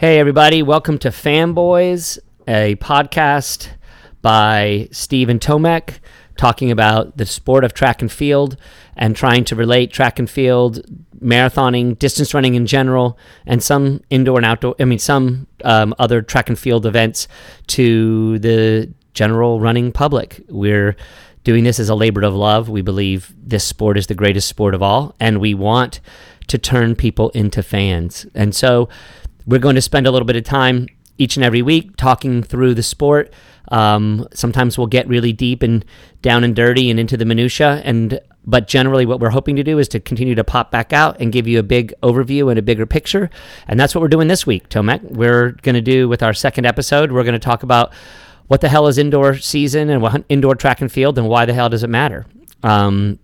Hey, everybody, welcome to Fanboys, a podcast by Stephen Tomek talking about the sport of track and field and trying to relate track and field, marathoning, distance running in general, and some indoor and outdoor, I mean, some um, other track and field events to the general running public. We're doing this as a labor of love. We believe this sport is the greatest sport of all, and we want to turn people into fans. And so, we're going to spend a little bit of time each and every week talking through the sport. Um, sometimes we'll get really deep and down and dirty and into the minutia, and but generally what we're hoping to do is to continue to pop back out and give you a big overview and a bigger picture, and that's what we're doing this week, Tomek. We're going to do with our second episode. We're going to talk about what the hell is indoor season and what indoor track and field, and why the hell does it matter. Um,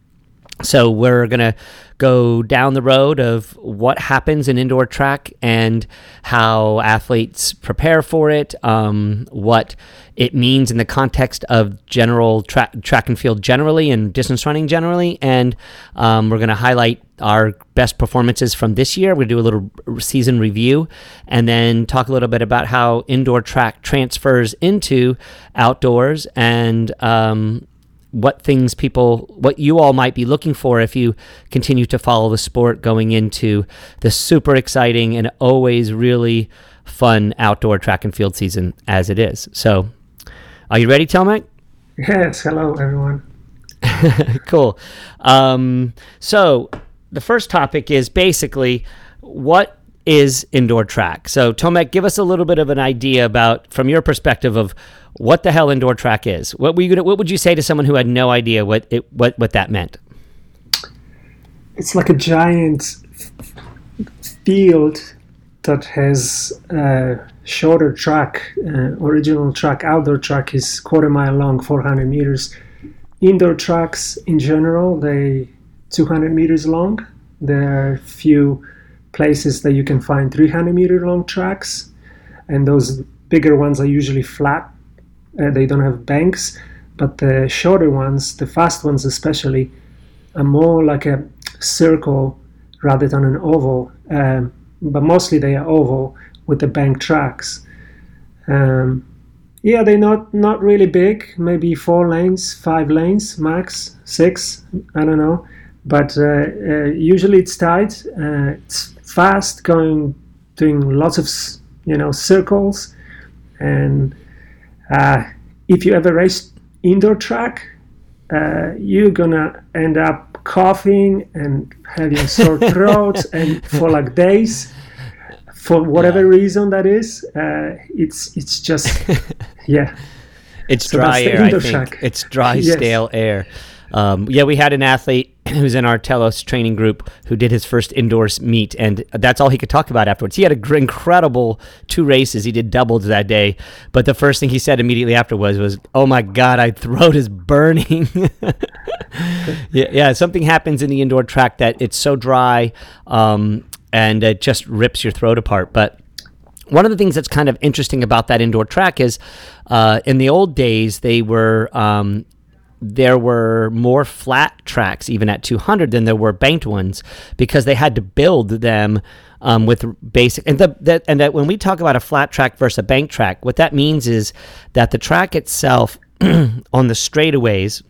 so we're going to go down the road of what happens in indoor track and how athletes prepare for it, um, what it means in the context of general tra- track and field generally and distance running generally. And um, we're going to highlight our best performances from this year. To do a little season review and then talk a little bit about how indoor track transfers into outdoors and um, what things people, what you all might be looking for if you continue to follow the sport going into the super exciting and always really fun outdoor track and field season as it is. So, are you ready, Tomek? Yes. Hello, everyone. cool. Um, so, the first topic is basically what is indoor track. So, Tomek, give us a little bit of an idea about, from your perspective, of what the hell indoor track is. What, were you gonna, what would you say to someone who had no idea what it, what, what that meant? It's like a giant field that has a shorter track. Uh, original track, outdoor track is quarter mile long, 400 meters. Indoor tracks, in general, they 200 meters long. There are few places that you can find 300 meter long tracks, and those bigger ones are usually flat. Uh, they don't have banks, but the shorter ones, the fast ones especially, are more like a circle rather than an oval. Um, but mostly they are oval with the bank tracks. Um, yeah, they're not not really big. Maybe four lanes, five lanes max, six. I don't know. But uh, uh, usually it's tight. Uh, it's fast, going doing lots of you know circles, and uh, if you ever race indoor track, uh, you're gonna end up coughing and having sore throats and for like days. For whatever yeah. reason that is, uh, it's it's just yeah. It's so dry air. I think track. it's dry, yes. stale air. Um, yeah, we had an athlete who's in our Telos training group who did his first indoors meet, and that's all he could talk about afterwards. He had an incredible two races. He did doubles that day, but the first thing he said immediately after was, "Was oh my god, my throat is burning." yeah, yeah, something happens in the indoor track that it's so dry, um, and it just rips your throat apart. But one of the things that's kind of interesting about that indoor track is uh, in the old days they were um, there were more flat tracks even at 200 than there were banked ones because they had to build them um, with basic and the, that and that when we talk about a flat track versus a bank track what that means is that the track itself on the straightaways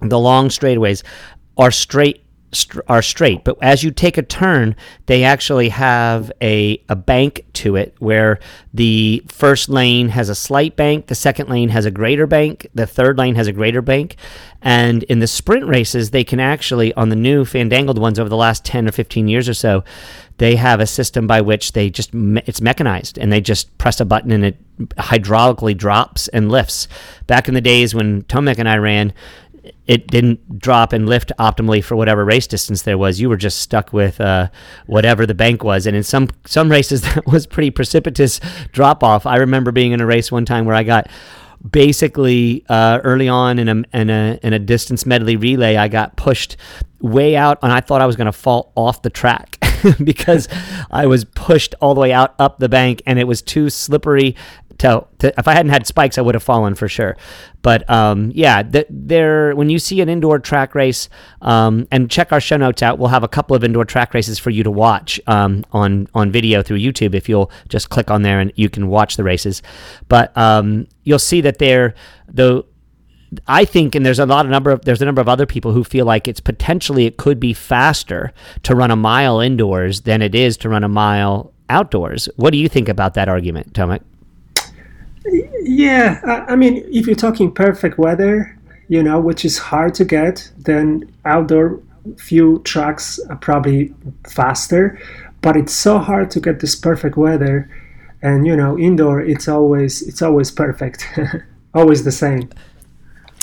the long straightaways are straight are straight, but as you take a turn, they actually have a, a bank to it where the first lane has a slight bank, the second lane has a greater bank, the third lane has a greater bank. And in the sprint races, they can actually, on the new fandangled ones over the last 10 or 15 years or so, they have a system by which they just, it's mechanized and they just press a button and it hydraulically drops and lifts. Back in the days when Tomek and I ran, it didn't drop and lift optimally for whatever race distance there was. You were just stuck with uh, whatever the bank was, and in some some races that was pretty precipitous drop off. I remember being in a race one time where I got basically uh, early on in a, in a in a distance medley relay, I got pushed way out, and I thought I was going to fall off the track because I was pushed all the way out up the bank, and it was too slippery to, to, if I hadn't had spikes, I would have fallen for sure. But um, yeah, th- there when you see an indoor track race, um, and check our show notes out, we'll have a couple of indoor track races for you to watch um, on on video through YouTube. If you'll just click on there and you can watch the races, but um, you'll see that there though. I think, and there's a lot of number of there's a number of other people who feel like it's potentially it could be faster to run a mile indoors than it is to run a mile outdoors. What do you think about that argument, Tomek? Yeah, I, I mean, if you're talking perfect weather, you know, which is hard to get, then outdoor few tracks are probably faster. But it's so hard to get this perfect weather, and you know, indoor it's always it's always perfect, always the same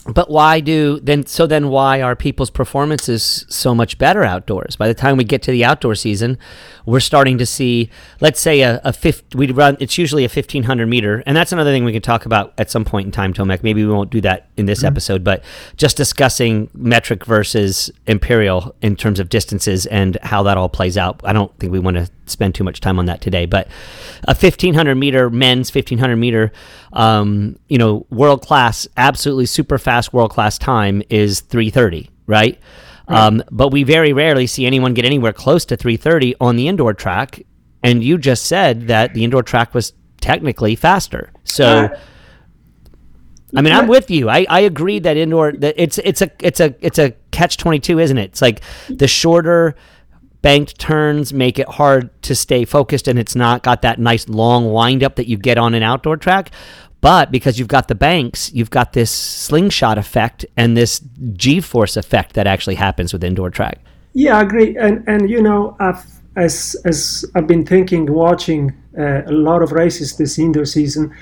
but why do then so then why are people's performances so much better outdoors? By the time we get to the outdoor season we're starting to see let's say a, a fifth we run it's usually a 1500 meter and that's another thing we can talk about at some point in time tomek. Maybe we won't do that in this mm-hmm. episode but just discussing metric versus imperial in terms of distances and how that all plays out. I don't think we want to spend too much time on that today but a 1500 meter men's 1500 meter um, you know world class absolutely super fast world class time is 330 right um, but we very rarely see anyone get anywhere close to 330 on the indoor track. And you just said that the indoor track was technically faster. So, uh, I mean, I'm with you. I, I agree that indoor that it's it's a it's a it's a catch 22, isn't it? It's like the shorter banked turns make it hard to stay focused, and it's not got that nice long wind up that you get on an outdoor track. But because you've got the banks, you've got this slingshot effect and this G force effect that actually happens with indoor track. Yeah, I agree. And and you know, I've, as as I've been thinking, watching uh, a lot of races this indoor season,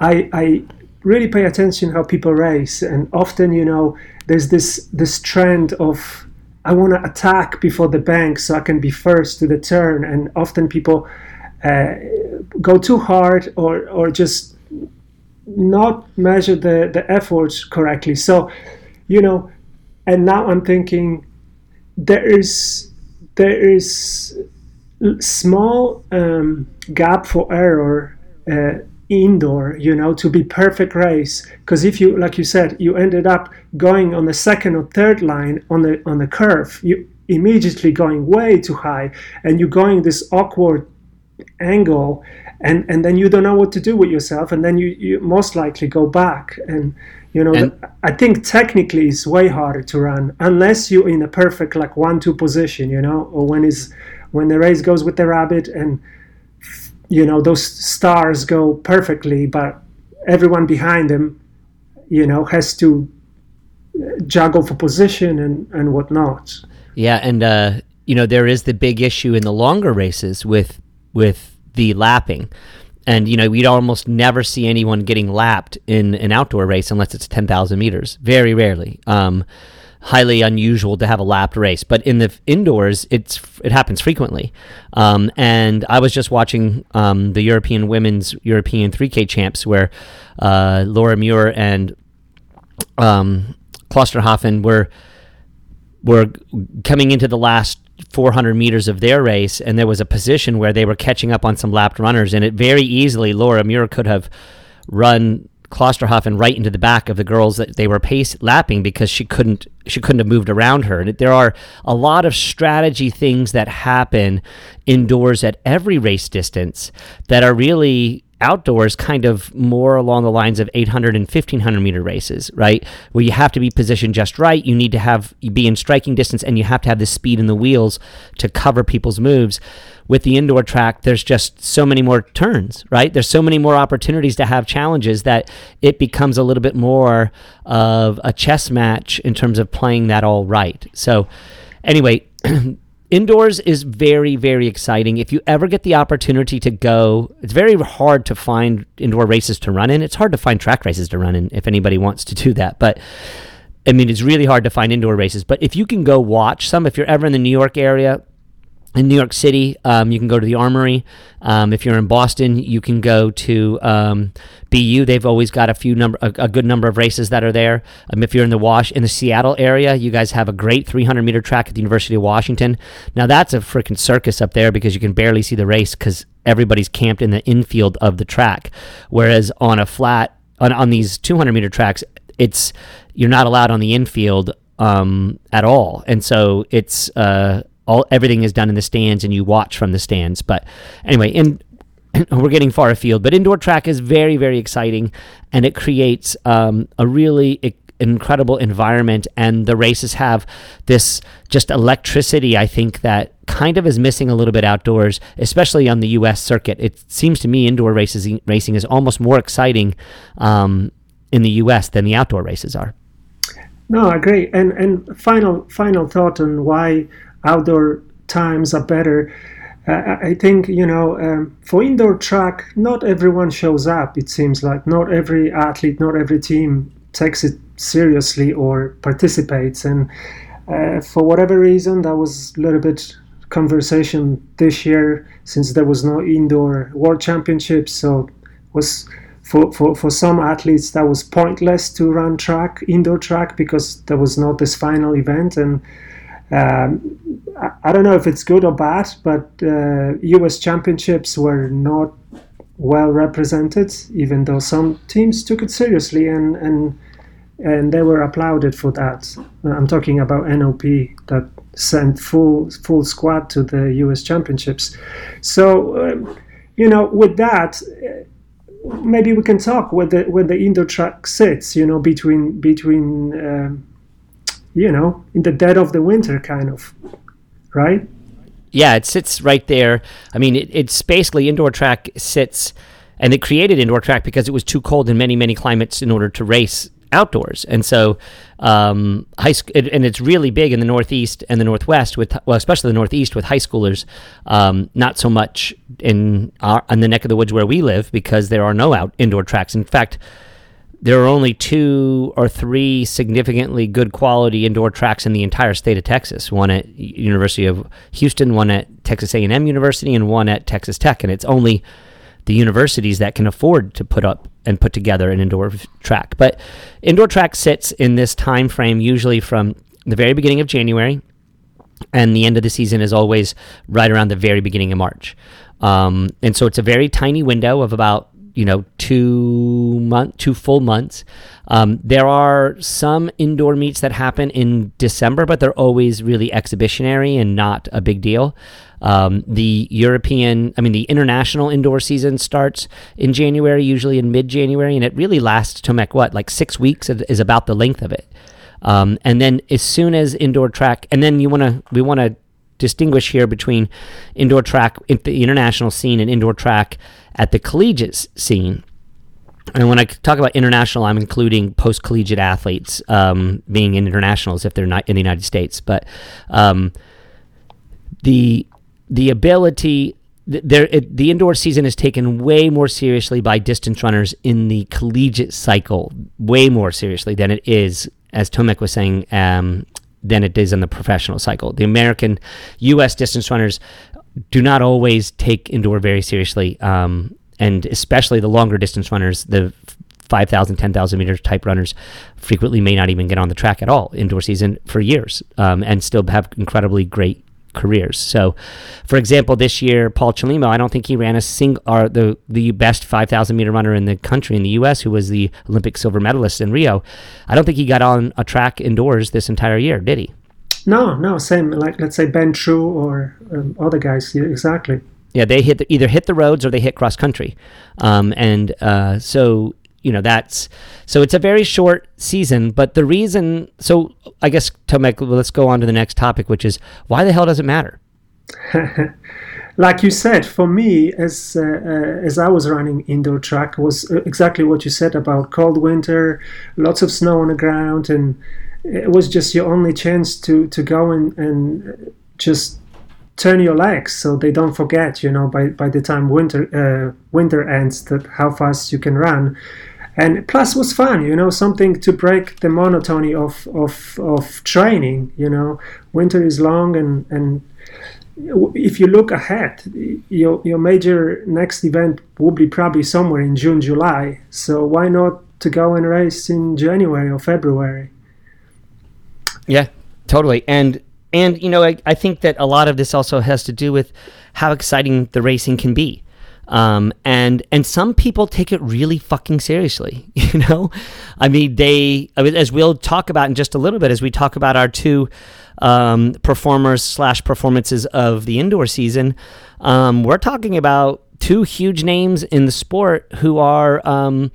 I I really pay attention how people race, and often you know, there's this this trend of I want to attack before the bank so I can be first to the turn, and often people uh, go too hard or or just not measure the, the efforts correctly. So, you know, and now I'm thinking there is there is small um, gap for error uh, indoor you know to be perfect race. Because if you like you said you ended up going on the second or third line on the on the curve you immediately going way too high and you're going this awkward angle and and then you don't know what to do with yourself and then you, you most likely go back. And you know and, i think technically it's way harder to run unless you're in a perfect like one two position you know or when is when the race goes with the rabbit and you know those stars go perfectly but everyone behind them you know has to juggle for position and and whatnot yeah and uh you know there is the big issue in the longer races with with the lapping. And you know, we'd almost never see anyone getting lapped in an outdoor race unless it's 10,000 meters. Very rarely. Um, highly unusual to have a lapped race, but in the indoors, it's it happens frequently. Um, and I was just watching um, the European Women's European 3K Champs, where uh, Laura Muir and um, Klosterhalfen were were coming into the last 400 meters of their race, and there was a position where they were catching up on some lapped runners, and it very easily Laura Muir could have run Klosterhalfen right into the back of the girls that they were pace lapping because she couldn't she couldn't have moved around her. And there are a lot of strategy things that happen indoors at every race distance that are really outdoors kind of more along the lines of 800 and 1500 meter races right? Where you have to be positioned just right. You need to have be in striking distance and you have to have the speed in the wheels to cover people's moves. With the indoor track there's just so many more turns right? There's so many more opportunities to have challenges that it becomes a little bit more of a chess match in terms of playing that all right. So anyway indoors is very very exciting. If you ever get the opportunity to go it's very hard to find indoor races to run in. It's hard to find track races to run in if anybody wants to do that but i mean it's really hard to find indoor races. But if you can go watch some if you're ever in the new york area in New York City, um, you can go to the Armory. Um, if you're in Boston, you can go to um, BU. They've always got a few number, a, a good number of races that are there. Um, if you're in the Wash in the Seattle area, you guys have a great 300 meter track at the University of Washington. Now that's a freaking circus up there because you can barely see the race because everybody's camped in the infield of the track. Whereas on a flat, on, on these 200 meter tracks, it's you're not allowed on the infield um, at all, and so it's uh, all everything is done in the stands, and you watch from the stands. But anyway, in we're getting far afield, but indoor track is very, very exciting, and it creates um, a really incredible environment. And the races have this just electricity. I think that kind of is missing a little bit outdoors, especially on the U.S. circuit. It seems to me indoor races racing is almost more exciting um, in the U.S. than the outdoor races are. No, I agree. And and final final thought on why outdoor times are better uh, I think you know um, for indoor track, not everyone shows up. It seems like not every athlete, not every team takes it seriously or participates. And uh, for whatever reason, that was a little bit conversation this year since there was no indoor world championships. So was for, for, for some athletes that was pointless to run track indoor track because there was not this final event and um, I, I, don't know if it's good or bad, but uh, U.S. championships were not well represented, even though some teams took it seriously and and and they were applauded for that. I'm talking about NOP that sent full full squad to the U.S. championships. So, um, you know, with that, maybe we can talk where the where the indoor track sits. You know, between between. Um, you know, in the dead of the winter, kind of, right? Yeah, it sits right there. I mean, it, it's basically indoor track sits, and they created indoor track because it was too cold in many, many climates in order to race outdoors. And so, um, high sc- it, and it's really big in the Northeast and the Northwest, with well, especially the Northeast with high schoolers. Um, not so much in our in the neck of the woods where we live because there are no out indoor tracks. In fact, there are only two or three significantly good quality indoor tracks in the entire state of Texas. One at University of Houston, one at Texas A&M University, and one at Texas Tech. And it's only the universities that can afford to put up and put together an indoor track. But indoor track sits in this time frame usually from the very beginning of January, and the end of the season is always right around the very beginning of March. Um, and so it's a very tiny window of about you know two month two full months. Um, there are some indoor meets that happen in December, but they're always really exhibitionary and not a big deal. Um, the European, I mean, the international indoor season starts in January, usually in mid January, and it really lasts to make what, like six weeks is about the length of it. Um, and then as soon as indoor track, and then you want to, we want to distinguish here between indoor track, the international scene, and indoor track at the collegiate scene. And when I talk about international, I'm including post collegiate athletes um, being in internationals if they're not in the United States. But um, the the ability there the indoor season is taken way more seriously by distance runners in the collegiate cycle, way more seriously than it is, as Tomek was saying, um, than it is in the professional cycle. The American, U.S. distance runners do not always take indoor very seriously, um, and especially the longer distance runners, the 5,000, 10,000 meters type runners frequently may not even get on the track at all indoor season for years um, and still have incredibly great careers. So, for example, this year, Paul Chelimo, I don't think he ran a single, or the, the best 5,000 meter runner in the country in the U.S., who was the Olympic silver medalist in Rio. I don't think he got on a track indoors this entire year, did he? No, no, same. Like let's say Ben True or um, other guys. Yeah, exactly. Yeah, they hit the, either hit the roads or they hit cross country, um, and uh, so you know that's so it's a very short season. But the reason, so I guess Tomek, let's go on to the next topic, which is why the hell does it matter? like you said, for me, as uh, uh, as I was running indoor track, was uh, exactly what you said about cold winter, lots of snow on the ground, and it was just your only chance to to go and and just turn your legs so they don't forget you know by by the time winter uh, winter ends that how fast you can run. And plus was fun you know something to break the monotony of of of training you know. Winter is long and and if you look ahead your your major next event will be probably somewhere in June July. So why not to go and race in January or February yeah, totally. And and you know, I, I think that a lot of this also has to do with how exciting the racing can be. Um, and and some people take it really fucking seriously, you know. I mean, they as we'll talk about in just a little bit as we talk about our two um, performers slash performances of the indoor season. Um, we're talking about two huge names in the sport who are um,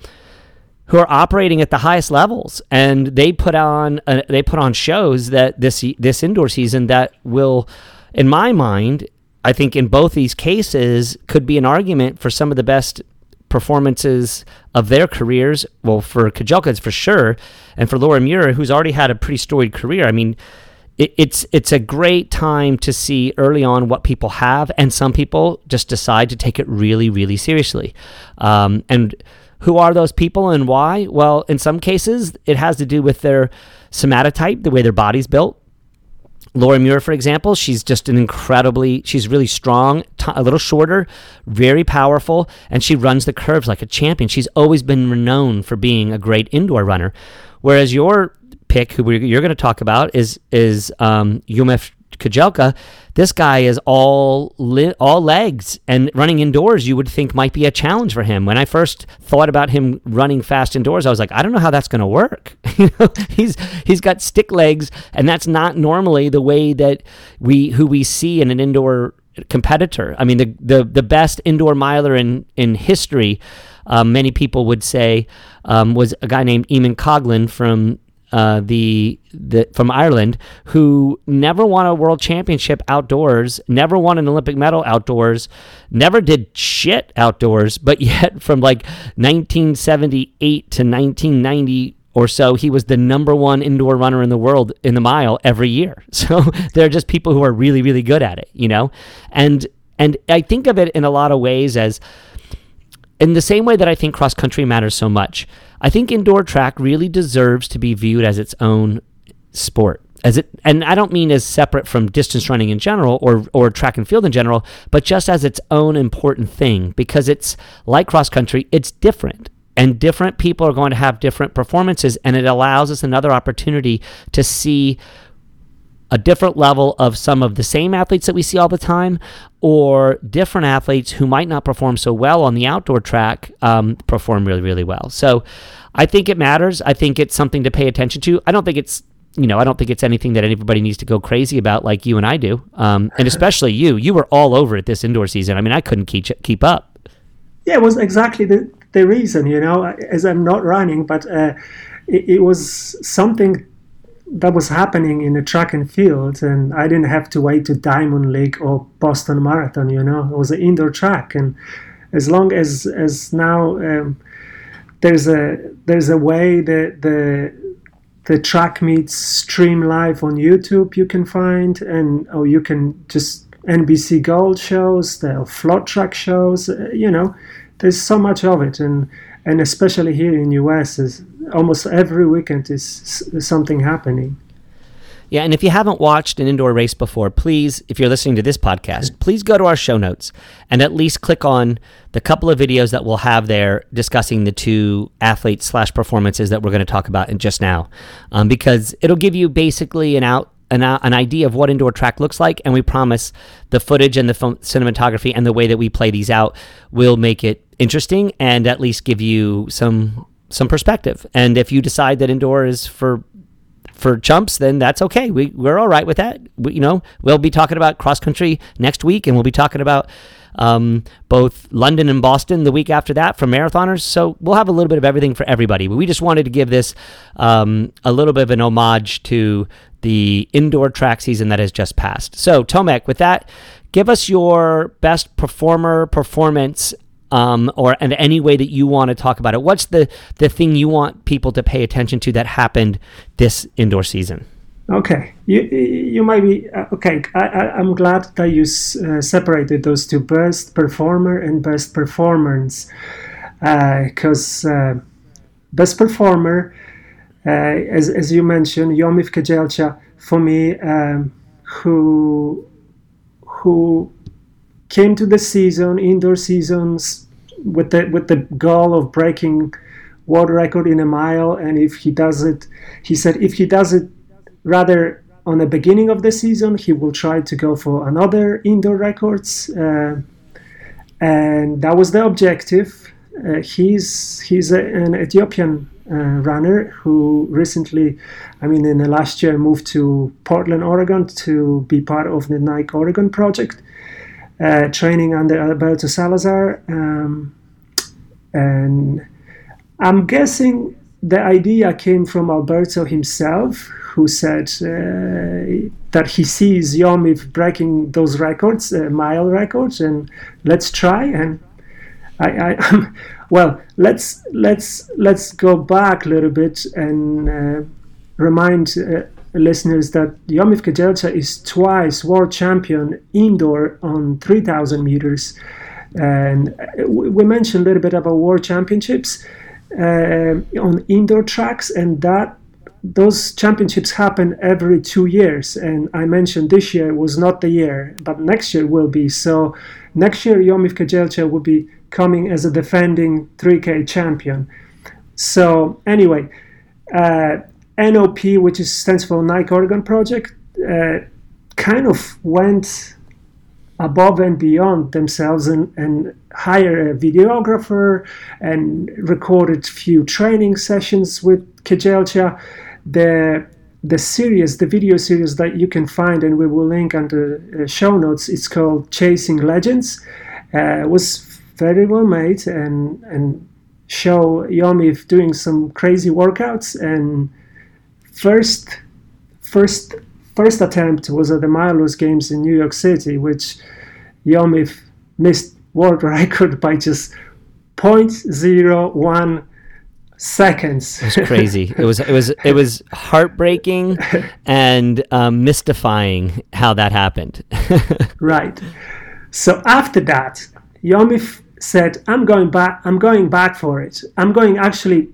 who are operating at the highest levels, and they put on uh, they put on shows that this this indoor season that will, in my mind, I think in both these cases could be an argument for some of the best performances of their careers. Well, for Kejelcha, for sure, and for Laura Muir, who's already had a pretty storied career. I mean, it, it's it's a great time to see early on what people have, and some people just decide to take it really, really seriously. Um, and who are those people and why? Well, in some cases, it has to do with their somatotype, the way their body's built. Laura Muir, for example, she's just an incredibly, she's really strong, t- a little shorter, very powerful, and she runs the curves like a champion. She's always been renowned for being a great indoor runner. Whereas your pick, who you're going to talk about, is is um, Yomif Kejelcha, this guy is all li- all legs and running indoors. You would think might be a challenge for him. When I first thought about him running fast indoors, I was like, I don't know how that's going to work. you know, he's he's got stick legs, and that's not normally the way that we who we see in an indoor competitor. I mean, the the the best indoor miler in in history. Um, many people would say um, was a guy named Eamon Coghlan from uh, the the from Ireland who never won a world championship outdoors, never won an Olympic medal outdoors, never did shit outdoors, but yet from like 1978 to 1990 or so, he was the number one indoor runner in the world in the mile every year. So there are just people who are really, really good at it, you know? And and I think of it in a lot of ways as in the same way that I think cross country matters so much. I think indoor track really deserves to be viewed as its own sport. As it, and I don't mean as separate from distance running in general or or track and field in general, but just as its own important thing because it's like cross country, it's different. And different people are going to have different performances, and it allows us another opportunity to see a different level of some of the same athletes that we see all the time, or different athletes who might not perform so well on the outdoor track um, perform really, really well. So I think it matters. I think it's something to pay attention to. I don't think it's you know, I don't think it's anything that anybody needs to go crazy about like you and I do. Um, and especially you, you were all over it this indoor season. I mean, I couldn't keep keep up. Yeah, it was exactly the the reason. You know, as I'm not running, but uh, it, it was something that was happening in the track and field, and I didn't have to wait to Diamond League or Boston Marathon. You know, it was an indoor track, and as long as as now um, there's a there's a way that the the track meets stream live on YouTube you can find, and or you can just NBC Gold shows, the FloTrack shows. Uh, you know, there's so much of it, and and especially here in US is almost every weekend is something happening. Yeah, and if you haven't watched an indoor race before, please, if you're listening to this podcast, please go to our show notes and at least click on the couple of videos that we'll have there discussing the two athletes slash performances that we're going to talk about in just now, um, because it'll give you basically an out an, an idea of what indoor track looks like, and we promise the footage and the cinematography and the way that we play these out will make it interesting and at least give you some some perspective. And if you decide that indoor is for for chumps, then that's okay. We we're all right with that. We, you know, we'll be talking about cross country next week, and we'll be talking about um, both London and Boston the week after that for marathoners. So we'll have a little bit of everything for everybody. We just wanted to give this um, a little bit of an homage to the indoor track season that has just passed. So Tomek, with that, give us your best performer performance um, or and any way that you want to talk about it. What's the the thing you want people to pay attention to that happened this indoor season? Okay, you you might be uh, okay. I, am glad that you uh, separated those two: best performer and best performance, because uh, uh, best performer, uh, as as you mentioned, Yomif Kejelcha, for me, um, who who came to the season, indoor seasons, with the with the goal of breaking world record in a mile. And if he does it, he said if he does it rather on the beginning of the season, he will try to go for another indoor records. Uh, and that was the objective. Uh, he's he's a, an Ethiopian uh, runner who recently, I mean, in the last year, moved to Portland, Oregon, to be part of the Nike Oregon project, uh, training under Alberto Salazar, um, and I'm guessing the idea came from Alberto himself, who said uh, that he sees Yomif breaking those records, uh, mile records, and let's try. And I, I well, let's let's let's go back a little bit and uh, remind uh, listeners that Yomif Kejelcha is twice world champion indoor on 3,000 meters. And uh, we mentioned a little bit about world championships uh, on indoor tracks, and that those championships happen every two years. And I mentioned this year was not the year, but next year will be. So next year, Yomif Kejelcha will be coming as a defending 3K champion. So anyway, uh, NOP, which is stands for Nike Oregon Project, uh, kind of went above and beyond themselves and, and a videographer and recorded few training sessions with Kejelcha. The the series, the video series that you can find, and we will link under show notes. It's called Chasing Legends. Uh, was very well made and and show Yomif doing some crazy workouts. And first first first attempt was at the Millrose Games in New York City, which Yomif missed world record by just 0.01 seconds. It was crazy. it was it was it was heartbreaking and um, mystifying how that happened. right. So after that, Yomif said, "I'm going back. I'm going back for it. I'm going actually."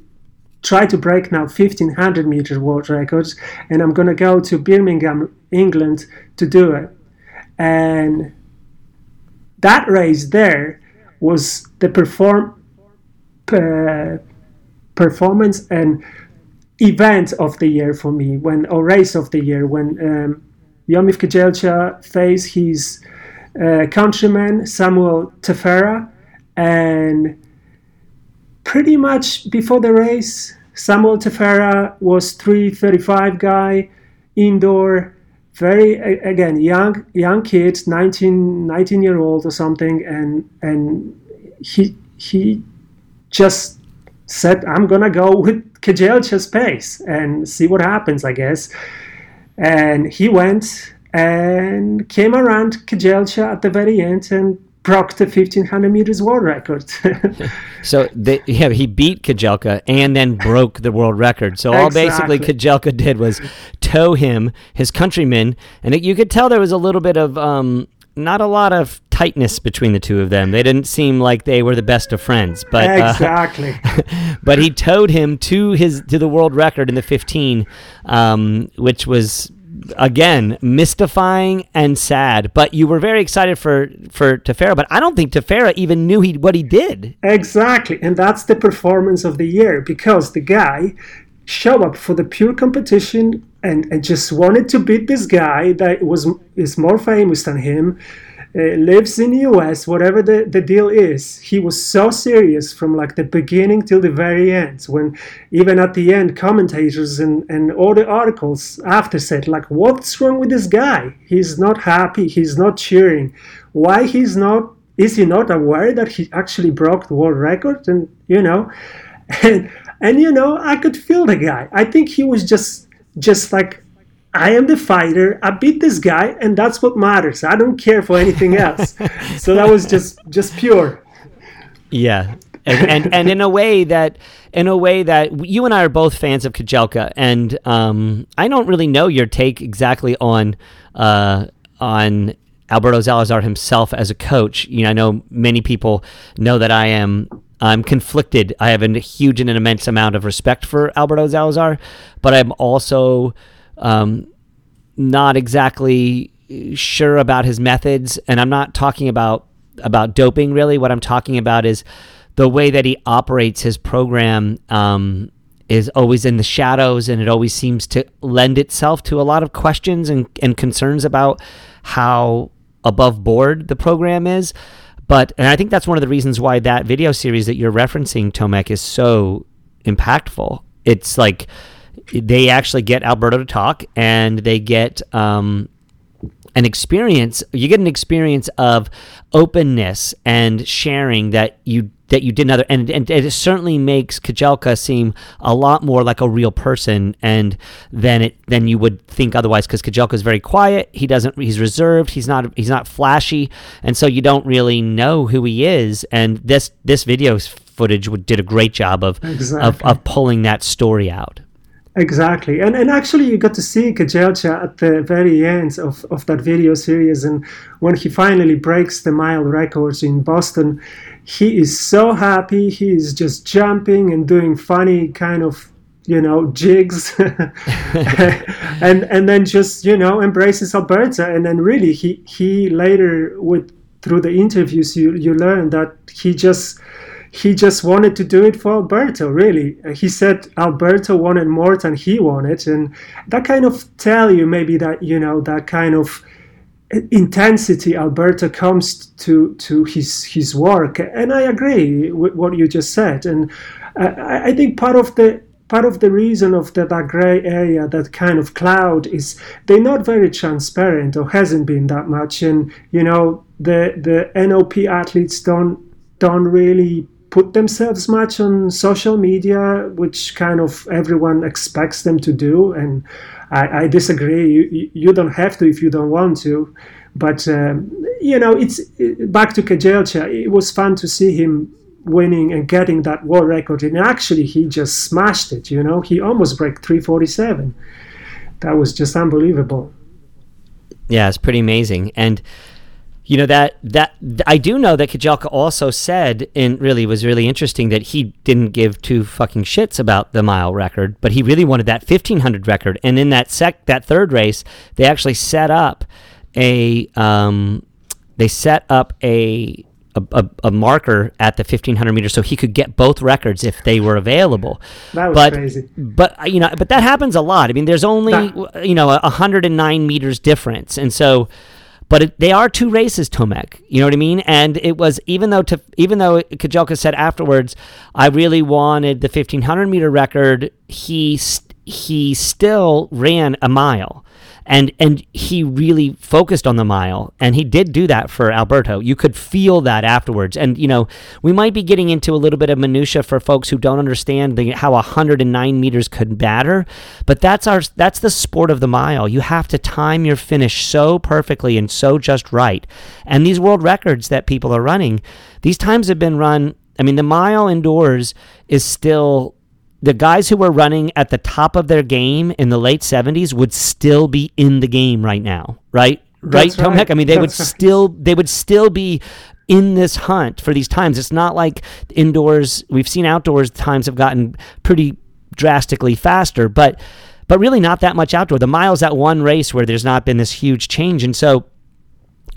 Try to break now 1500 meter world records, and I'm gonna go to Birmingham, England, to do it. And that race there was the perform uh, performance and event of the year for me when or race of the year when um, Yomif Kejelcha faced his uh, countryman Samuel Tefera and pretty much before the race Samuel Tefera was 335 guy indoor very again young young kid 19 19 year old or something and and he he just said i'm gonna go with Kejelcha's pace and see what happens i guess. And he went and came around Kejelcha at the very end and broke the 1500 meters world record. so the, yeah, he beat Kejelcha and then broke the world record. So all exactly. basically Kejelcha did was tow him, his countryman, and it, you could tell there was a little bit of um, not a lot of tightness between the two of them. They didn't seem like they were the best of friends. But uh, exactly. Uh, but he towed him to his to the world record in the 15, um, which was again mystifying and sad. But you were very excited for for Tefera, but I don't think Tefera even knew he what he did. Exactly, and that's the performance of the year because the guy show up for the pure competition and, and just wanted to beat this guy that was is more famous than him Uh, lives in the US, whatever the, the deal is, he was so serious from like the beginning till the very end. When even at the end, commentators and, and all the articles after said, like, what's wrong with this guy? He's not happy, he's not cheering. Why he's not is he not aware that he actually broke the world record? And you know, and and you know, I could feel the guy. I think he was just just like I am the fighter. I beat this guy, and that's what matters. I don't care for anything else. so that was just just pure. Yeah, and, and, and in a way that in a way that you and I are both fans of Kejelcha, and um, I don't really know your take exactly on uh, on Alberto Salazar himself as a coach. You know, I know many people know that I am I'm conflicted. I have a huge and an immense amount of respect for Alberto Salazar, but I'm also um, not exactly sure about his methods, and I'm not talking about about doping really. What I'm talking about is the way that he operates his program um, is always in the shadows, and it always seems to lend itself to a lot of questions and, and concerns about how above board the program is. but and I think that's one of the reasons why that video series that you're referencing, Tomek, is so impactful. It's like they actually get Alberto to talk, and they get um, an experience. You get an experience of openness and sharing that you that you didn't other and, and it certainly makes Kejelcha seem a lot more like a real person and than it than you would think otherwise because Kejelcha is very quiet he doesn't he's reserved he's not he's not flashy and so you don't really know who he is and this this video footage did a great job of exactly. of, of pulling that story out Exactly, and and actually you got to see Kejelcha at the very end of, of that video series, and when he finally breaks the mile records in Boston, he is so happy. He is just jumping and doing funny kind of you know jigs. And and then just you know embraces alberto. And then really he he later with through the interviews you you learn that he just he just wanted to do it for alberto really uh, he said alberto wanted more than he wanted and that kind of tell you maybe that you know that kind of uh, intensity Alberto comes to to his his work, and I agree with what you just said. And uh, I, I think part of the part of the reason of the, that gray area, that kind of cloud, is they're not very transparent or hasn't been that much. And you know, the the NOP athletes don't don't really put themselves much on social media, which kind of everyone expects them to do. And I, I disagree. You, you don't have to if you don't want to. But um, you know, it's back to Kejelcha. It was fun to see him winning and getting that world record. And actually, he just smashed it. You know, he almost broke 347. That was just unbelievable. Yeah, it's pretty amazing. And you know that that I do know that Kejelcha also said, and really was really interesting that he didn't give two fucking shits about the mile record, but he really wanted that 1500 record. And in that sec that third race, they actually set up a um, they set up a a, a, marker at the 1500 meters so he could get both records if they were available. That was but, crazy. But you know, but that happens a lot. I mean, there's only that, you know 109 meters difference, and so but it, they are two races, Tomek. You know what I mean? And it was even though to, even though Kejelcha said afterwards, I really wanted the 1500 meter record. He he still ran a mile and and he really focused on the mile and he did do that for Alberto. You could feel that afterwards. And you know we might be getting into a little bit of minutia for folks who don't understand the, how 109 meters could batter but that's our that's the sport of the mile. You have to time your finish so perfectly and so just right. And these world records that people are running these times have been run I mean the mile indoors is still the guys who were running at the top of their game in the late 70s would still be in the game right now, right? That's right, Tom right. Heck? I mean, they That's would right. still they would still be in this hunt for these times. It's not like indoors. We've seen outdoors times have gotten pretty drastically faster, but but really not that much outdoor. The miles that one race where there's not been this huge change, and so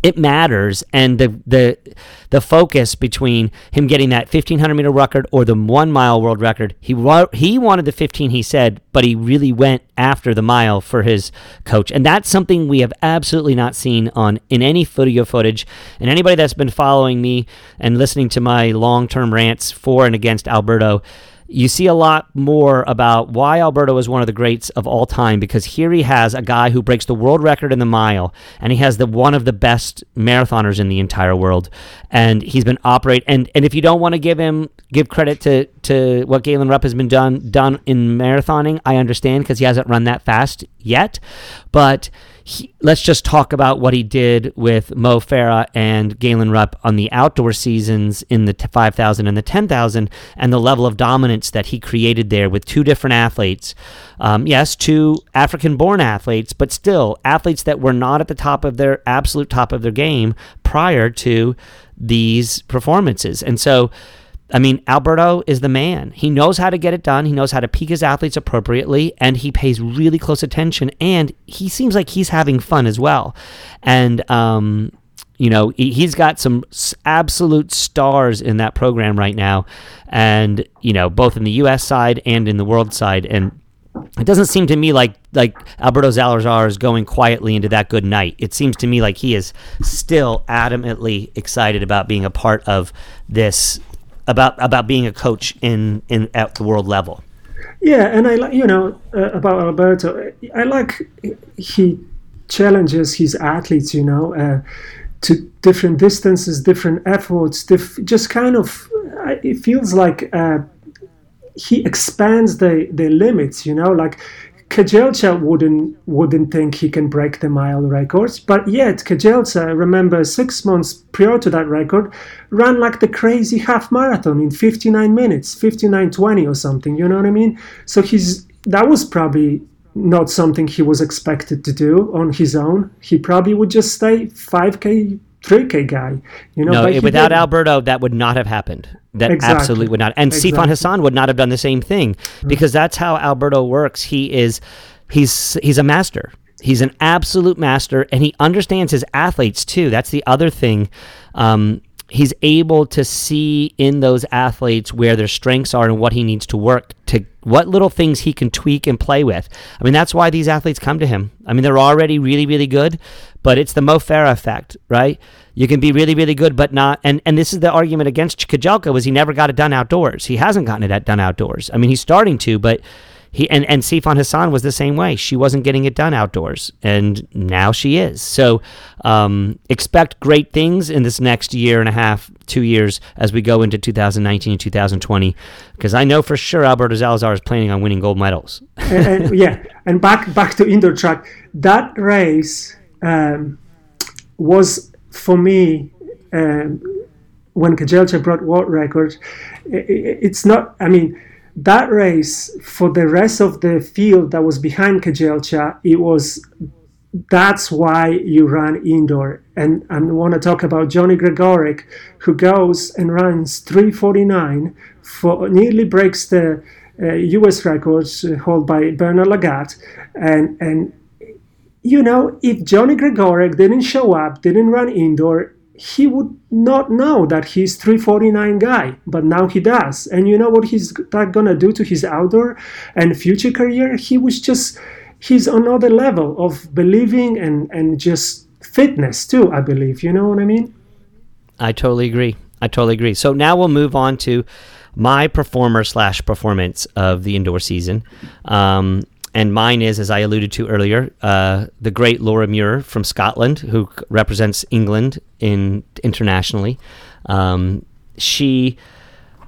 it matters and the the the focus between him getting that 1500 meter record or the 1 mile world record he he wanted the 15 he said but he really went after the mile for his coach. And that's something we have absolutely not seen on in any video footage. And anybody that's been following me and listening to my long-term rants for and against Alberto you see a lot more about why Alberto is one of the greats of all time because here he has a guy who breaks the world record in the mile and he has the one of the best marathoners in the entire world. And he's been operate and and if you don't want to give him give credit to to what Galen Rupp has been done done in marathoning I understand because he hasn't run that fast yet. But he, let's just talk about what he did with Mo Farah and Galen Rupp on the outdoor seasons in the 5,000 and the 10,000 and the level of dominance that he created there with two different athletes. Um, yes, two African born athletes, but still athletes that were not at the top of their absolute top of their game prior to these performances. And so, I mean, Alberto is the man. He knows how to get it done. He knows how to peak his athletes appropriately, and he pays really close attention. And he seems like he's having fun as well. And, um, you know, he's got some absolute stars in that program right now, and you know, both in the U.S. side and in the world side. And it doesn't seem to me like like Alberto Salazar is going quietly into that good night. It seems to me like he is still adamantly excited about being a part of this about about being a coach in in at the world level. Yeah, and I like you know uh, about Alberto. I like he challenges his athletes. You know. Uh, to different distances, different efforts, diff- just kind of, it feels like uh, he expands the the limits. You know, like Kejelcha wouldn't wouldn't think he can break the mile records, but yet Kejelcha, remember six months prior to that record, ran like the crazy half marathon in 59 minutes, 59:20 or something. You know what I mean? So he's that was probably not something he was expected to do on his own. He probably would just stay 5k 3K guy. You know, no, without did. Alberto, that would not have happened. That exactly. absolutely would not. And exactly. Sifan Hassan would not have done the same thing mm-hmm. because that's how Alberto works. He is, he's he's a master. He's an absolute master, and he understands his athletes too. That's the other thing. Um, he's able to see in those athletes where their strengths are and what he needs to work to what little things he can tweak and play with. I mean, that's why these athletes come to him. I mean, they're already really, really good, but it's the Mo Farah effect, right? You can be really, really good, but not. And, and this is the argument against Kejelcha was he never got it done outdoors. He hasn't gotten it done outdoors. I mean, he's starting to, but he and, and Sifan Hassan was the same way. She wasn't getting it done outdoors, and now she is. So um, expect great things in this next year and a half, two years as we go into 2019 and 2020, because I know for sure Alberto Salazar is planning on winning gold medals. and, and, yeah, and back back to indoor track, that race um, was for me. Um, when Kejelcha brought world record, it's not. I mean, that race for the rest of the field that was behind Kejelcha, it was that's why you run indoor. And I want to talk about Johnny Gregorek, who goes and runs 349 for nearly breaks the uh, U.S. records uh, held by Bernard Lagat, and and you know if Johnny Gregorek didn't show up, didn't run indoor, he would not know that he's 349 guy but now he does. And you know what he's that gonna do to his outdoor and future career? He was just he's another level of believing and and just fitness too i believe. You know what i mean? I totally agree. I totally agree. So now we'll move on to my performer slash performance of the indoor season. Um, and mine is, as I alluded to earlier, uh, the great Laura Muir from Scotland, who represents England in internationally. Um, she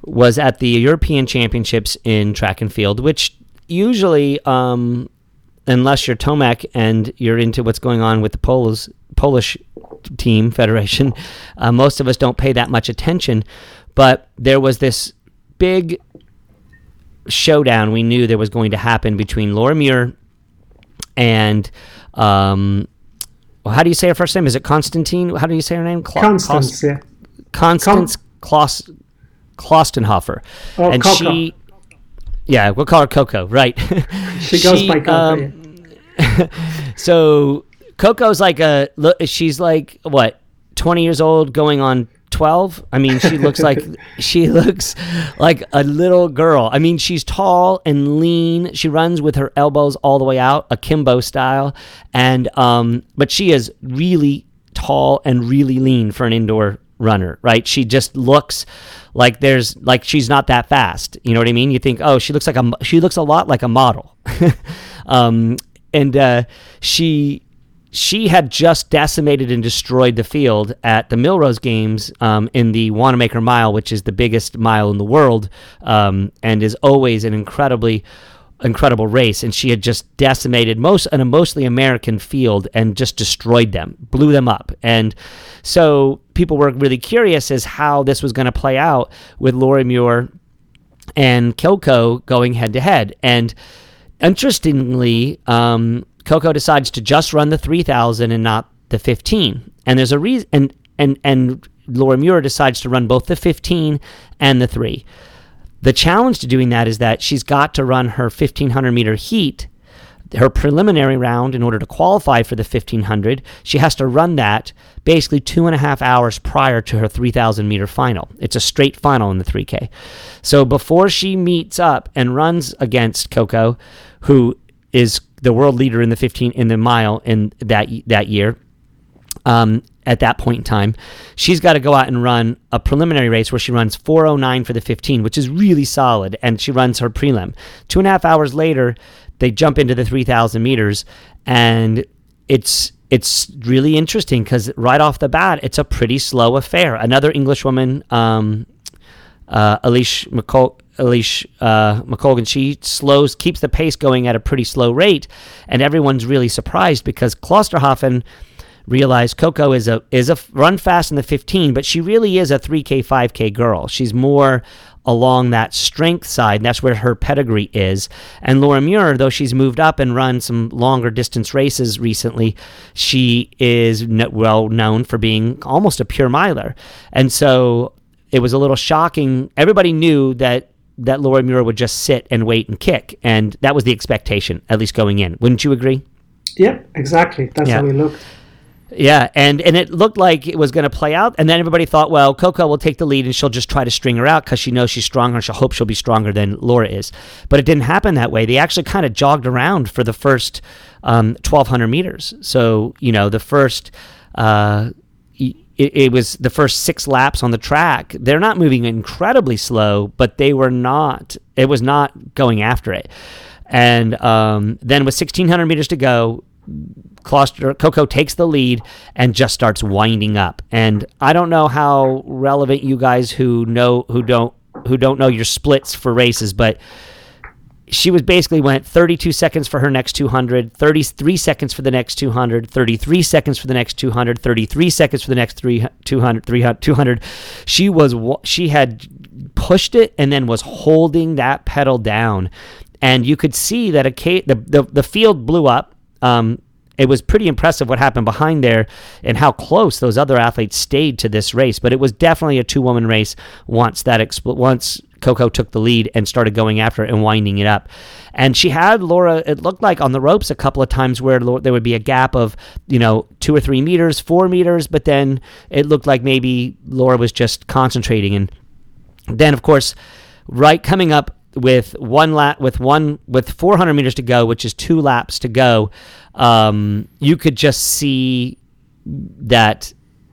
was at the European Championships in track and field, which usually, um, unless you're Tomek and you're into what's going on with the Polish Polish team federation, uh, most of us don't pay that much attention. But there was this big showdown we knew there was going to happen between Laura Muir and um, well, how do you say her first name? Is it Constantine? How do you say her name? Cla- Constance, Claus- yeah. Constance Klaus- Klostenhofer. Oh, and Coco. she yeah, we'll call her Coco, right? she goes she, by Coco. Um, yeah. so Coco's like a she's like what 20 years old going on 12 i mean she looks like she looks like a little girl. I mean she's tall and lean. She runs with her elbows all the way out akimbo style. And um but she is really tall and really lean for an indoor runner right? She just looks like there's like she's not that fast. You know what i mean? You think oh she looks like a she looks a lot like a model. Um and uh she she had just decimated and destroyed the field at the Millrose Games um, in the Wanamaker Mile, which is the biggest mile in the world um, and is always an incredibly incredible race. And she had just decimated most in a mostly American field and just destroyed them, blew them up. And so people were really curious as how this was going to play out with Laura Muir and Coco going head to head. And interestingly, um, Coco decides to just run the 3000 and not the 15. And there's a reason and and and Laura Muir decides to run both the 15 and the 3. The challenge to doing that is that she's got to run her 1500 meter heat her preliminary round in order to qualify for the 1500 she has to run that basically two and a half hours prior to her 3000 meter final it's a straight final in the 3k so before she meets up and runs against coco who is the world leader in the 15 in the mile in that that year um, at that point in time. She's got to go out and run a preliminary race where she runs 409 for the 15, which is really solid, and she runs her prelim. Two and a half hours later, they jump into the 3,000 meters, and it's it's really interesting because right off the bat, it's a pretty slow affair. Another English woman, um, uh, Eilish McCol- Eilish uh, McColgan, she slows, keeps the pace going at a pretty slow rate, and everyone's really surprised because Klosterhalfen – realized Coco is a is a run fast in the 15, but she really is a 3K 5K girl. She's more along that strength side. And that's where her pedigree is. And Laura Muir, though she's moved up and run some longer distance races recently, she is well known for being almost a pure miler. And so it was a little shocking. Everybody knew that that Laura Muir would just sit and wait and kick, and that was the expectation, at least going in. Wouldn't you agree? Yeah, exactly. That's yeah. how we looked. Yeah, and and it looked like it was going to play out, and then everybody thought, well, Coco will take the lead and she'll just try to string her out because she knows she's stronger and she'll hope she'll be stronger than Laura is. But it didn't happen that way. They actually kind of jogged around for the first um, 1,200 meters. So you know, the first. Uh, it, it, was the first six laps on the track. They're not moving incredibly slow, but they were not. It was not going after it. And um, then with 1,600 meters to go, Kloster, Coco takes the lead and just starts winding up. And I don't know how relevant you guys who know who don't who don't know your splits for races, but she was basically went 32 seconds for her next 200, 33 seconds for the next 200, 33 seconds for the next 200, 33 seconds for the next 3 200, 300, 200. She was she had pushed it and then was holding that pedal down. And you could see that a the, the, the field blew up. Um, it was pretty impressive what happened behind there and how close those other athletes stayed to this race. But it was definitely a two woman race once that once Coco took the lead and started going after it and winding it up. And she had Laura, it looked like on the ropes a couple of times where there would be a gap of, you know, two or three meters, four meters, but then it looked like maybe Laura was just concentrating. And then, of course, right coming up with one lap, with one, with 400 meters to go, which is two laps to go, um, you could just see that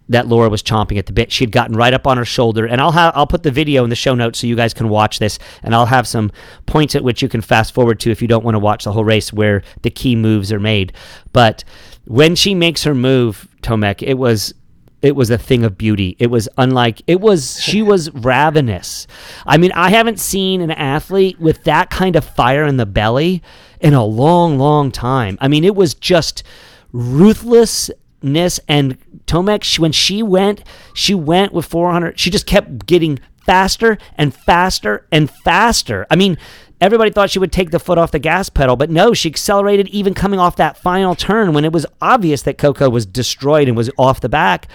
that Laura was chomping at the bit. She had gotten right up on her shoulder, and I'll have I'll put the video in the show notes so you guys can watch this, and I'll have some points at which you can fast forward to if you don't want to watch the whole race where the key moves are made. But when she makes her move, Tomek, it was it was a thing of beauty. It was unlike it was she was ravenous. I mean, I haven't seen an athlete with that kind of fire in the belly in a long, long time. I mean, it was just ruthlessness and Tomek when she went, she went with 400. She just kept getting faster and faster and faster. I mean, everybody thought she would take the foot off the gas pedal, but no, she accelerated even coming off that final turn when it was obvious that Coco was destroyed and was off the back.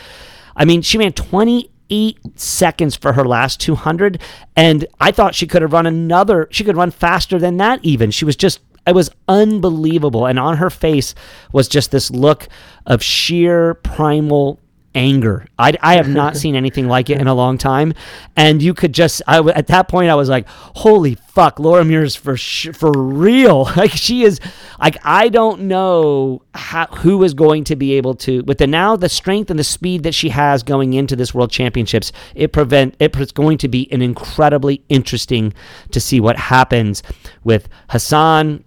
I mean, she ran 28 seconds for her last 200, and I thought she could have run another, she could run faster than that even. She was just it was unbelievable. And on her face was just this look of sheer primal anger. I, I have not seen anything like it in a long time. And you could just, I, at that point, I was like, holy fuck, Laura Muir's for sh- for real. Like she is, like I don't know how, who is going to be able to, with the now the strength and the speed that she has going into this World Championships, it prevent it's going to be an incredibly interesting to see what happens with Hassan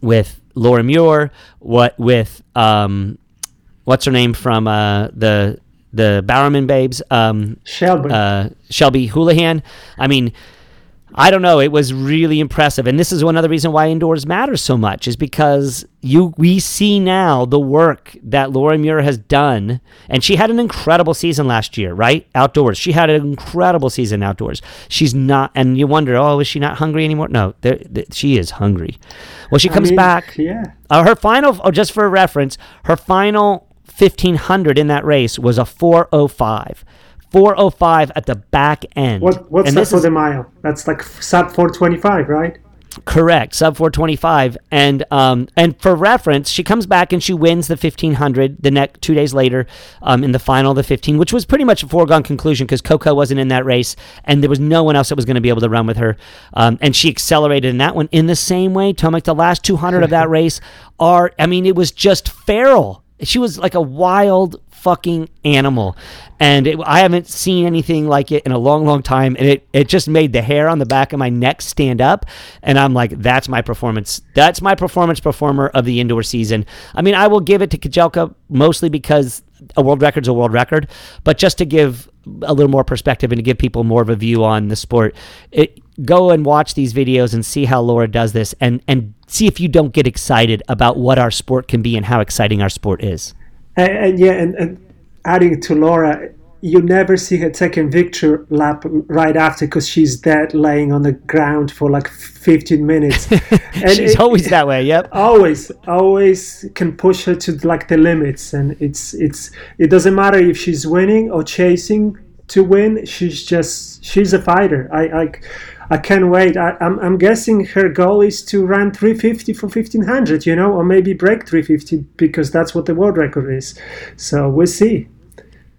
with Laura Muir, what with um, what's her name from uh, the the Bowerman Babes, um, Shelby uh, Shelby Houlihan. I mean, I don't know. It was really impressive, and this is one other reason why indoors matters so much is because you we see now the work that Laura Muir has done, and she had an incredible season last year, right? Outdoors, she had an incredible season outdoors. She's not, and you wonder, oh, is she not hungry anymore? No, she is hungry. Well, she comes I mean, back. Yeah. Uh, her final, oh, just for reference, her final 1500 in that race was a 405. 405 at the back end. What, what's and that for is, the mile? That's like sub 425, right? Correct, sub 425, and um, and for reference, she comes back and she wins the 1500 the next two days later, um, in the final of the 15, which was pretty much a foregone conclusion because Coco wasn't in that race and there was no one else that was going to be able to run with her, um, and she accelerated in that one in the same way. Tomek, the last 200 of that race are, I mean, it was just feral. She was like a wild fucking animal. And it, I haven't seen anything like it in a long, long time. And it, it just made the hair on the back of my neck stand up. And I'm like, that's my performance. That's my performance performer of the indoor season. I mean, I will give it to Kejelcha mostly because a world record's a world record, but just to give a little more perspective and to give people more of a view on the sport, it, go and watch these videos and see how Laura does this and, and see if you don't get excited about what our sport can be and how exciting our sport is. And, and yeah, and, and, adding to Laura, you never see her taking victory lap right after because she's dead laying on the ground for like 15 minutes. and she's it, always that way. Yep. Always, always can push her to like the limits, and it's it's it doesn't matter if she's winning or chasing to win. She's just she's a fighter. I like. I can't wait. I, am I'm, I'm guessing her goal is to run 350 for 1500, you know, or maybe break 350 because that's what the world record is. So we'll see.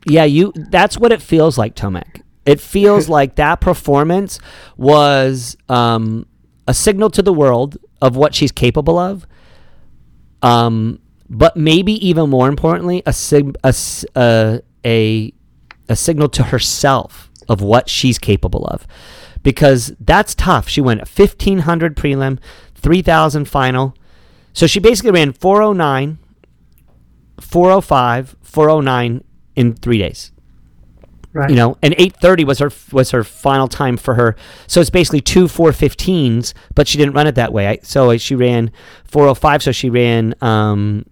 Yeah, you. That's what it feels like, Tomek. It feels like that performance was um, a signal to the world of what she's capable of. Um, but maybe even more importantly, a, sig- a, a, a, a signal to herself of what she's capable of because that's tough. She went 1500 prelim, 3000 final. So she basically ran 409, 405, 409 in 3 days. Right. You know, and 830 was her was her final time for her. So it's basically two 415s, but she didn't run it that way. So she ran 405, so she ran um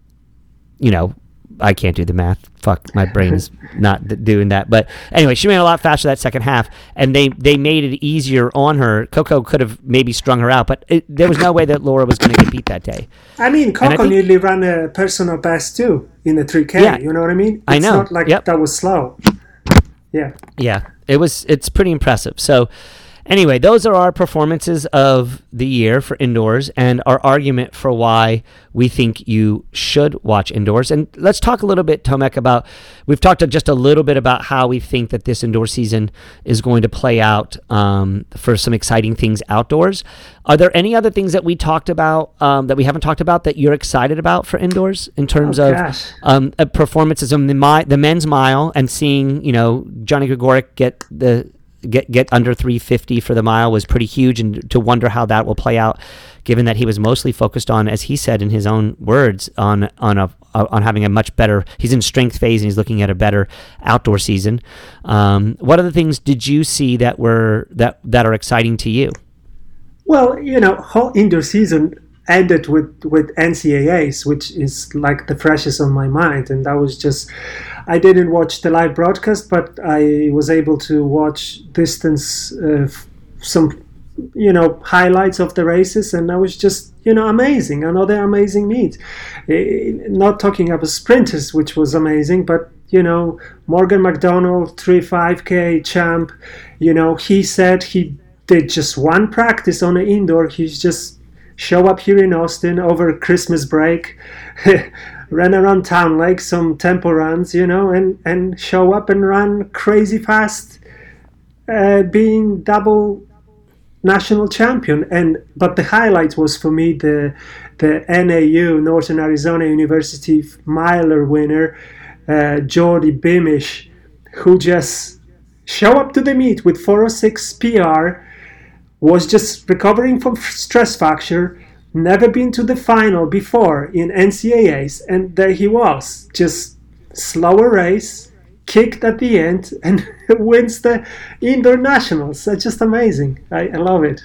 you know, I can't do the math. Fuck, my brain is not doing that. But anyway, she ran a lot faster that second half, and they they made it easier on her. Coco could have maybe strung her out, but it, there was no way that Laura was going to get beat that day. I mean, Coco I think, nearly ran a personal best too in the 3K. Yeah, you know what I mean? It's I know. Not like yep. that was slow. Yeah. Yeah, it was. It's pretty impressive. So Anyway, those are our performances of the year for indoors and our argument for why we think you should watch indoors. And let's talk a little bit, Tomek, about we've talked just a little bit about how we think that this indoor season is going to play out um, for some exciting things outdoors. Are there any other things that we talked about um, that we haven't talked about that you're excited about for indoors in terms oh, of um, performances on the, the men's mile and seeing you know Johnny Gregorek get the get get under 350 for the mile was pretty huge, and to wonder how that will play out, given that he was mostly focused on, as he said in his own words, on on a on having a much better. He's in strength phase and he's looking at a better outdoor season. Um, what other things did you see that were that that are exciting to you? Well, you know, whole indoor season ended with with NCAAs, which is like the freshest on my mind, and that was just. I didn't watch the live broadcast, but I was able to watch distance uh, some, you know, highlights of the races, and I was just you know amazing. Another amazing meet. Not talking about sprinters, which was amazing, but you know Morgan McDonald, three five k champ. You know he said he did just one practice on the indoor. He's just show up here in Austin over Christmas break, run around town like some tempo runs, you know, and, and show up and run crazy fast, uh, being double national champion. And but the highlight was for me the the NAU Northern Arizona University miler winner, uh, Geordie Beamish, who just show up to the meet with 406 PR was just recovering from stress fracture, never been to the final before in NCAAs, and there he was, just slower race, kicked at the end, and wins the indoor nationals. That's just amazing. I, I love it.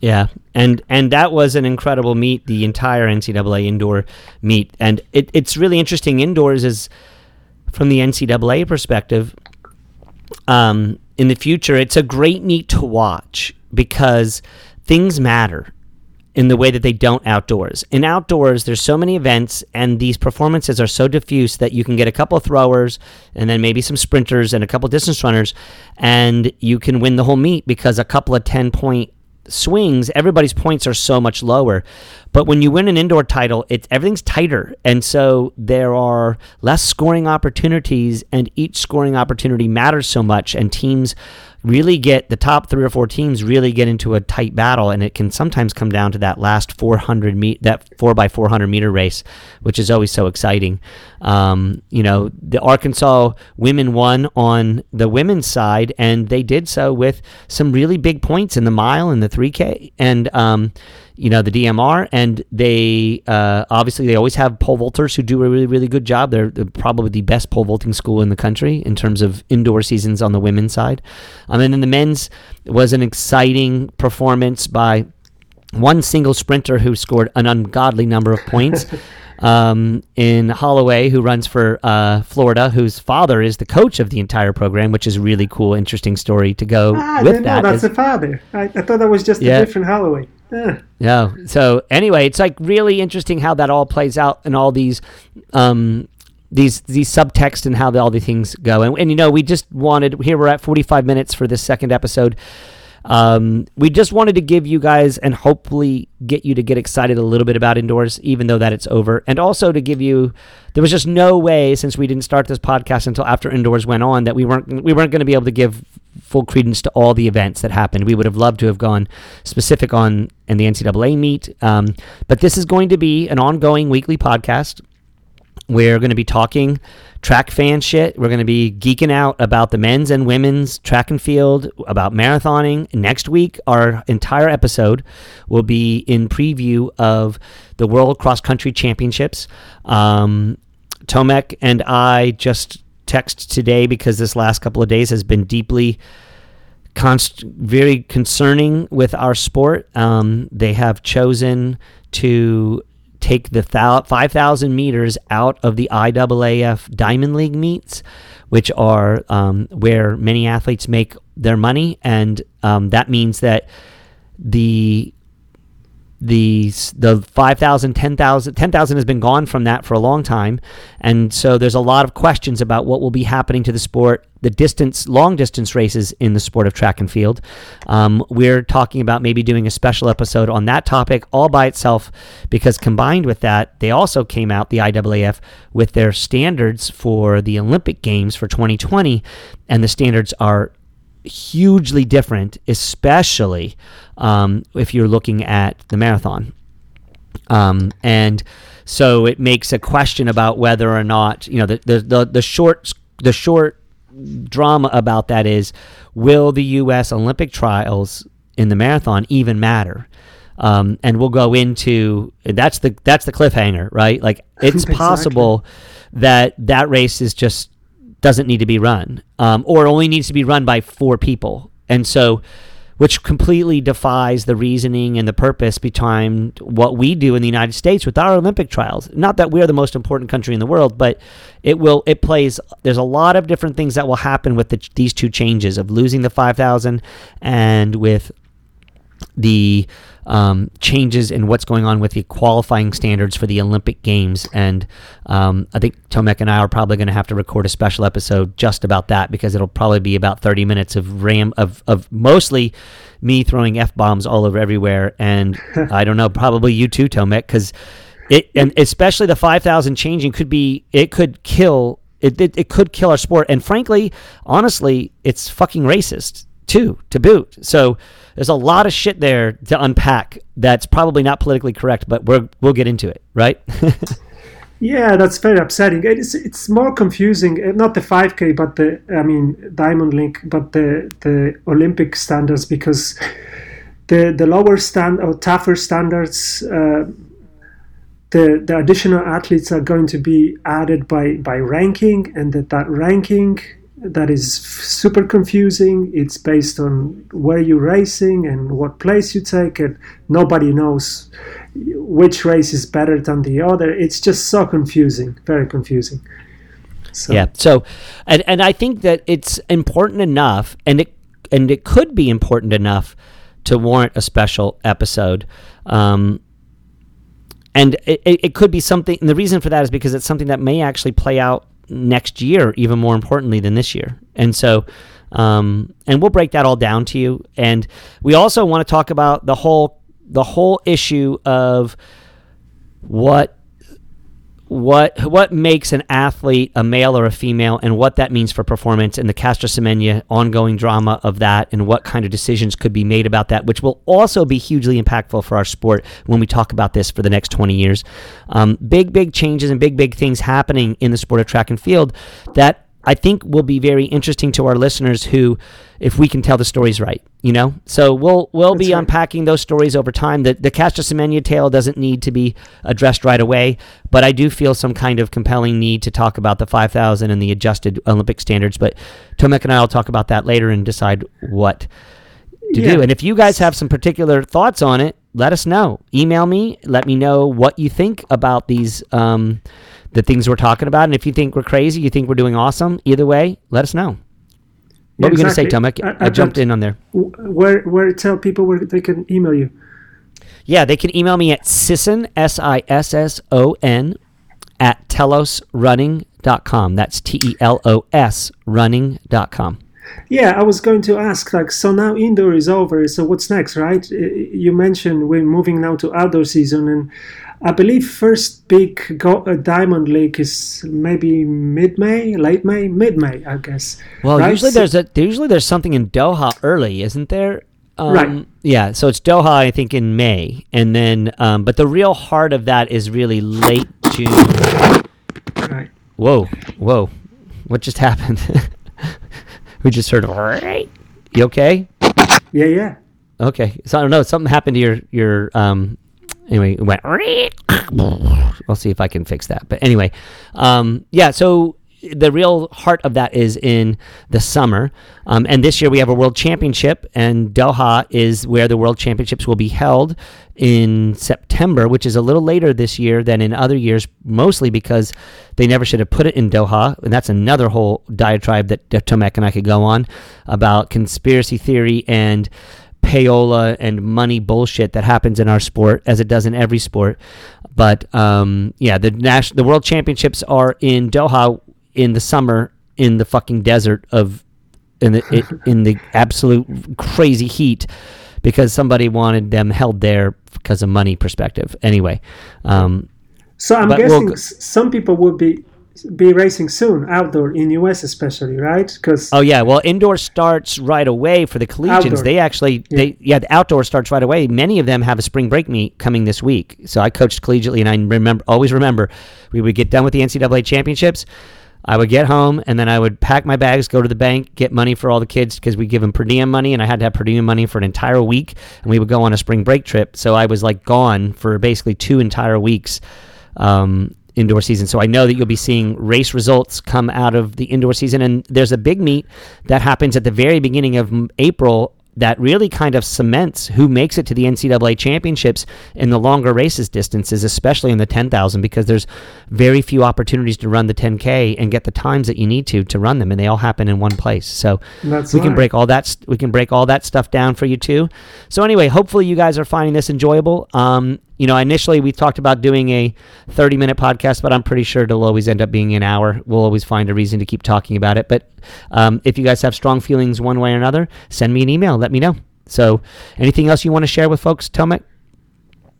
Yeah, and and that was an incredible meet, the entire NCAA indoor meet, and it, it's really interesting. Indoors is from the NCAA perspective. Um, in the future, it's a great meet to watch because things matter in the way that they don't outdoors. In outdoors, there's so many events, and these performances are so diffuse that you can get a couple throwers and then maybe some sprinters and a couple distance runners, and you can win the whole meet because a couple of 10 point swings, everybody's points are so much lower. But when you win an indoor title, it's everything's tighter, and so there are less scoring opportunities, and each scoring opportunity matters so much, and teams really get the top three or four teams really get into a tight battle, and it can sometimes come down to that last 400 meet that four by 400 meter race, which is always so exciting. Um, you know, the Arkansas women won on the women's side, and they did so with some really big points in the mile and the 3K, and um, you know the DMR, and they uh, obviously they always have pole vaulters who do a really really good job. They're, they're, probably the best pole vaulting school in the country in terms of indoor seasons on the women's side. Um, and then the men's was an exciting performance by one single sprinter who scored an ungodly number of points. um, in Holloway, who runs for uh, Florida, whose father is the coach of the entire program, which is a really cool, interesting story to go ah, with that. that's the father. I, I, thought that was just yeah. a different Holloway. Yeah. So anyway, it's like really interesting how that all plays out and all these um, these these subtext and how the, all the things go. And, and you know, we just wanted here we're at 45 minutes for this second episode. Um, we just wanted to give you guys and hopefully get you to get excited a little bit about indoors, even though that it's over, and also to give you. There was just no way since we didn't start this podcast until after indoors went on that we weren't we weren't going to be able to give full credence to all the events that happened. We would have loved to have gone specific on in the NCAA meet, um, but this is going to be an ongoing weekly podcast. We're going to be talking track fan shit. We're going to be geeking out about the men's and women's track and field, about marathoning. Next week, our entire episode will be in preview of the World Cross Country Championships. Um, Tomek and I just text today because this last couple of days has been deeply const- very concerning with our sport. Um, they have chosen to take the 5,000 meters out of the IAAF Diamond League meets, which are um, where many athletes make their money. And um, that means that the the the 5000 10000 10000 has been gone from that for a long time. And so there's a lot of questions about what will be happening to the sport the distance long distance races in the sport of track and field. Um, we're talking about maybe doing a special episode on that topic all by itself because combined with that they also came out the IAAF with their standards for the Olympic games for 2020 and the standards are hugely different, especially um, if you're looking at the marathon. Um, and so it makes a question about whether or not you know the the the, the short the short drama about that is will the U.S. Olympic trials in the marathon even matter? Um, and we'll go into that's the that's the cliffhanger, right? Like it's exactly. possible that that race is just doesn't need to be run, um, or only needs to be run by four people. And so, which completely defies the reasoning and the purpose behind what we do in the United States with our Olympic trials. Not that we're the most important country in the world, but it will it plays. There's a lot of different things that will happen with the, these two changes of losing the 5,000 and with the um, changes in what's going on with the qualifying standards for the Olympic Games. And um, I think Tomek and I are probably going to have to record a special episode just about that because it'll probably be about 30 minutes of ram of, of mostly me throwing f bombs all over everywhere. And I don't know, probably you too, Tomek, because it and especially the 5,000 changing could be it could kill. It, it, it could kill our sport. And frankly, honestly, it's fucking racist too, to boot. So there's a lot of shit there to unpack that's probably not politically correct, but we're, we'll get into it, right? yeah, that's very upsetting. It's it's more confusing. Uh, not the 5K, but the I mean Diamond League, but the the Olympic standards because the the lower stand or tougher standards. Uh, the, the additional athletes are going to be added by, by ranking, and that, that ranking that is super confusing. It's based on where you're racing and what place you take, and nobody knows which race is better than the other. It's just so confusing, very confusing. So. Yeah. So, and and I think that it's important enough, and it and it could be important enough to warrant a special episode. Um, and it, it could be something. And the reason for that is because it's something that may actually play out next year, even more importantly than this year. And so Um, and we'll break that all down to you. And we also want to talk about the whole the whole issue of what what what makes an athlete a male or a female and what that means for performance and the Caster Semenya ongoing drama of that and what kind of decisions could be made about that which will also be hugely impactful for our sport when we talk about this for the next 20 years. Um, big big changes and big big things happening in the sport of track and field that I think will be very interesting to our listeners who, if we can tell the stories right, you know. So we'll we'll That's be right. unpacking those stories over time. The the Caster Semenya tale doesn't need to be addressed right away, but I do feel some kind of compelling need to talk about the 5,000 and the adjusted Olympic standards. But Tomek and I will talk about that later and decide what to yeah. do. And if you guys have some particular thoughts on it, let us know. Email me. Let me know what you think about these. Um, the things we're talking about. And if you think we're crazy, you think we're doing awesome, either way, let us know. What yeah, were you exactly. going to say, Tom? I, I, I jumped in on there. Where, where tell people where they can email you? Yeah, they can email me at sisson, S I S S O N, at telosrunning.com. That's T E L O S running.com. Yeah, I was going to ask, like, so now indoor is over, so what's next, right? You mentioned we're moving now to outdoor season, and I believe first big go- uh, Diamond League is maybe mid May, late May, mid May, I guess. Well, right? usually there's a usually there's something in Doha early, isn't there? Um, right. Yeah. So it's Doha, I think, in May, and then um, but the real heart of that is really late June. Right. Whoa, whoa! What just happened? we just heard. Right. You okay? Yeah, yeah. Okay. So I don't know. Something happened to your your um anyway, it went. I'll see if I can fix that. But anyway, um, yeah. So the real heart of that is in the summer. Um, and this year we have a world championship, and Doha is where the world championships will be held in September, which is a little later this year than in other years, mostly because they never should have put it in Doha. And that's another whole diatribe that Tomek and I could go on about conspiracy theory and payola and money bullshit that happens in our sport, as it does in every sport. But um, yeah, the national, the world championships are in Doha in the summer in the fucking desert of in the in the absolute crazy heat because somebody wanted them held there because of money perspective. Anyway, um, so I'm guessing we'll, some people would be be racing soon outdoor in US especially right because oh yeah well indoor starts right away for the collegians outdoor. they actually yeah. they yeah the outdoor starts right away many of them have a spring break meet coming this week so I coached collegiately and I remember always remember we would get done with the NCAA championships I would get home and then I would pack my bags, go to the bank, get money for all the kids because we give them per diem money, and I had to have per diem money for an entire week, and we would go on a spring break trip. So I was like gone for basically two entire weeks. Um, indoor season. So I know that you'll be seeing race results come out of the indoor season. And there's a big meet that happens at the very beginning of April that really kind of cements who makes it to the NCAA championships in the longer races distances, especially in the 10,000, because there's very few opportunities to run the 10K and get the times that you need to to run them, and they all happen in one place. So That's we right. can break all that we can break all that stuff down for you too. So anyway, hopefully you guys are finding this enjoyable. Um, you know, initially we talked about doing a 30 minute podcast, but I'm pretty sure it'll always end up being an hour. We'll always find a reason to keep talking about it. But um, if you guys have strong feelings one way or another, send me an email. Let me know. So, anything else you want to share with folks, Tomek?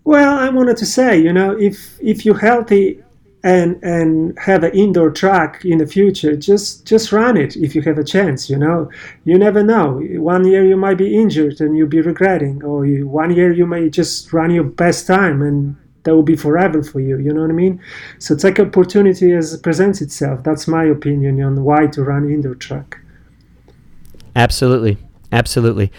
Well, I wanted to say, you know, if if you're healthy and and have an indoor track in the future, just just run it if you have a chance. You know, you never know. One year you might be injured and you'll be regretting, or you, one year you may just run your best time and that will be forever for you. You know what I mean? So take opportunity as it presents itself. That's my opinion on why to run indoor track. Absolutely, absolutely.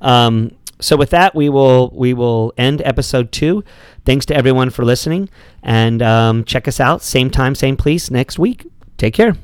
Um, so with that, we will we will end episode two. Thanks to everyone for listening, and um, check us out same time, same place next week. Take care.